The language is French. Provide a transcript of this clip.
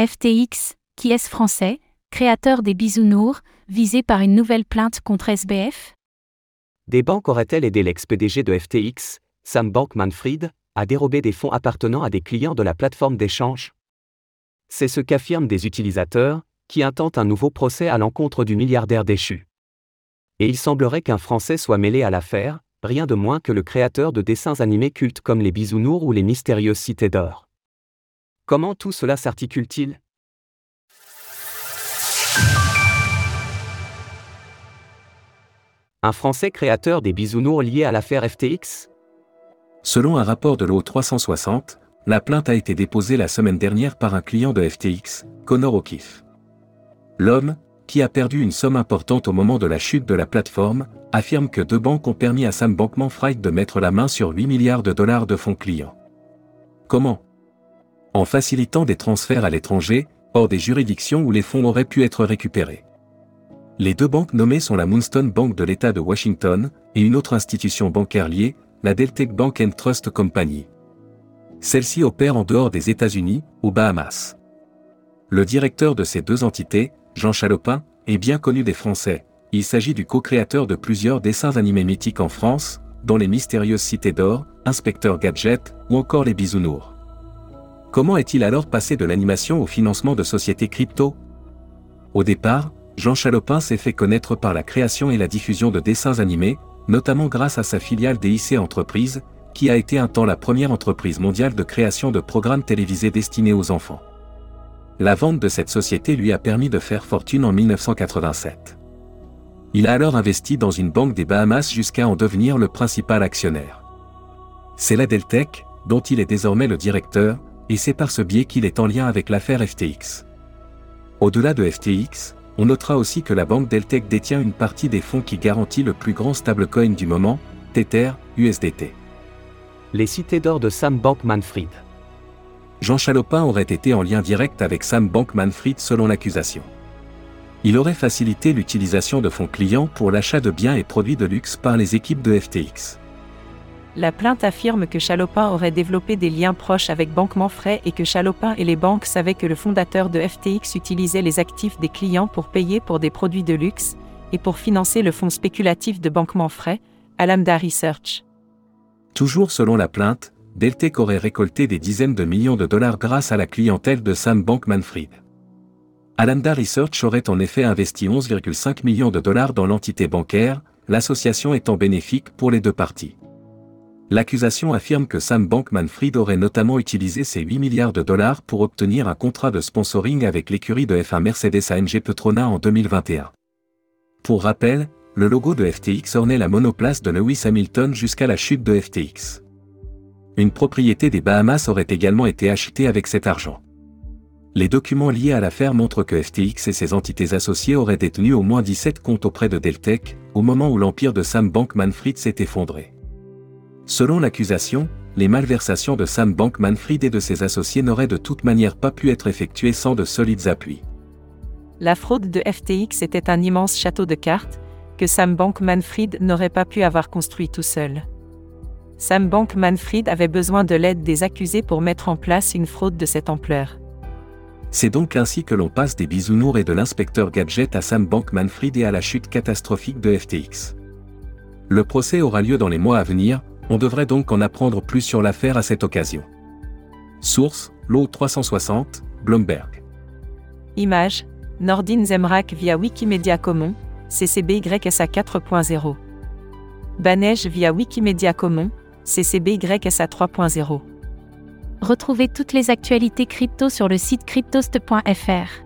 FTX, qui est-ce français, créateur des bisounours, visé par une nouvelle plainte contre SBF Des banques auraient-elles aidé l'ex-PDG de FTX, Sam Bankman-Fried, à dérober des fonds appartenant à des clients de la plateforme d'échange? C'est ce qu'affirment des utilisateurs, qui intentent un nouveau procès à l'encontre du milliardaire déchu. Et il semblerait qu'un Français soit mêlé à l'affaire, rien de moins que le créateur de dessins animés cultes comme les Bisounours ou les mystérieuses cités d'or. Comment tout cela s'articule-t-il? Un Français créateur des bisounours liés à l'affaire FTX Selon un rapport de l'O 360, la plainte a été déposée la semaine dernière par un client de FTX, Connor O'Keefe. L'homme, qui a perdu une somme importante au moment de la chute de la plateforme, affirme que deux banques ont permis à Sam Bankman-Fried de mettre la main sur 8 milliards de dollars de fonds clients. Comment En facilitant des transferts à l'étranger, hors des juridictions où les fonds auraient pu être récupérés. Les deux banques nommées sont la Moonstone Bank de l'État de Washington et une autre institution bancaire liée, la Deltec Bank and Trust Company. Celle-ci opère en dehors des États-Unis, aux Bahamas. Le directeur de ces deux entités, Jean Chalopin, est bien connu des Français. Il s'agit du co-créateur de plusieurs dessins animés mythiques en France, dont les mystérieuses cités d'or, Inspecteur Gadget ou encore les Bisounours. Comment est-il alors passé de l'animation au financement de sociétés crypto? Au départ, Jean Chalopin s'est fait connaître par la création et la diffusion de dessins animés, notamment grâce à sa filiale DIC Entreprises, qui a été un temps la première entreprise mondiale de création de programmes télévisés destinés aux enfants. La vente de cette société lui a permis de faire fortune en 1987. Il a alors investi dans une banque des Bahamas jusqu'à en devenir le principal actionnaire. C'est la Deltec, dont il est désormais le directeur, et c'est par ce biais qu'il est en lien avec l'affaire FTX. Au-delà de FTX, on notera aussi que la banque Deltec détient une partie des fonds qui garantit le plus grand stablecoin du moment, Tether, USDT. Les cités d'or de Sam Bankman-Fried. Jean Chalopin aurait été en lien direct avec Sam Bankman-Fried selon l'accusation. Il aurait facilité l'utilisation de fonds clients pour l'achat de biens et produits de luxe par les équipes de FTX. La plainte affirme que Chalopin aurait développé des liens proches avec Bankman-Fried et que Chalopin et les banques savaient que le fondateur de FTX utilisait les actifs des clients pour payer pour des produits de luxe et pour financer le fonds spéculatif de Bankman-Fried, Alameda Research. Toujours selon la plainte, Deltec aurait récolté des dizaines de millions de dollars grâce à la clientèle de Sam Bankman-Fried. Alameda Research aurait en effet investi 11,5 millions de dollars dans l'entité bancaire, l'association étant bénéfique pour les deux parties. L'accusation affirme que Sam Bankman-Fried aurait notamment utilisé ces 8 milliards de dollars pour obtenir un contrat de sponsoring avec l'écurie de F1 Mercedes AMG Petrona en 2021. Pour rappel, le logo de FTX ornait la monoplace de Lewis Hamilton jusqu'à la chute de FTX. Une propriété des Bahamas aurait également été achetée avec cet argent. Les documents liés à l'affaire montrent que FTX et ses entités associées auraient détenu au moins 17 comptes auprès de Deltec, au moment où l'empire de Sam Bankman-Fried s'est effondré. Selon l'accusation, les malversations de Sam Bankman-Fried et de ses associés n'auraient de toute manière pas pu être effectuées sans de solides appuis. La fraude de FTX était un immense château de cartes, que Sam Bankman-Fried n'aurait pas pu avoir construit tout seul. Sam Bankman-Fried avait besoin de l'aide des accusés pour mettre en place une fraude de cette ampleur. C'est donc ainsi que l'on passe des bisounours et de l'inspecteur Gadget à Sam Bankman-Fried et à la chute catastrophique de FTX. Le procès aura lieu dans les mois à venir, on devrait donc en apprendre plus sur l'affaire à cette occasion. Source, l'O 360, Bloomberg. Image, Nordin Zemrak via Wikimedia Commons, CCBYSA 4.0. Banej via Wikimedia Commons, CCBYSA 3.0. Retrouvez toutes les actualités crypto sur le site cryptost.fr.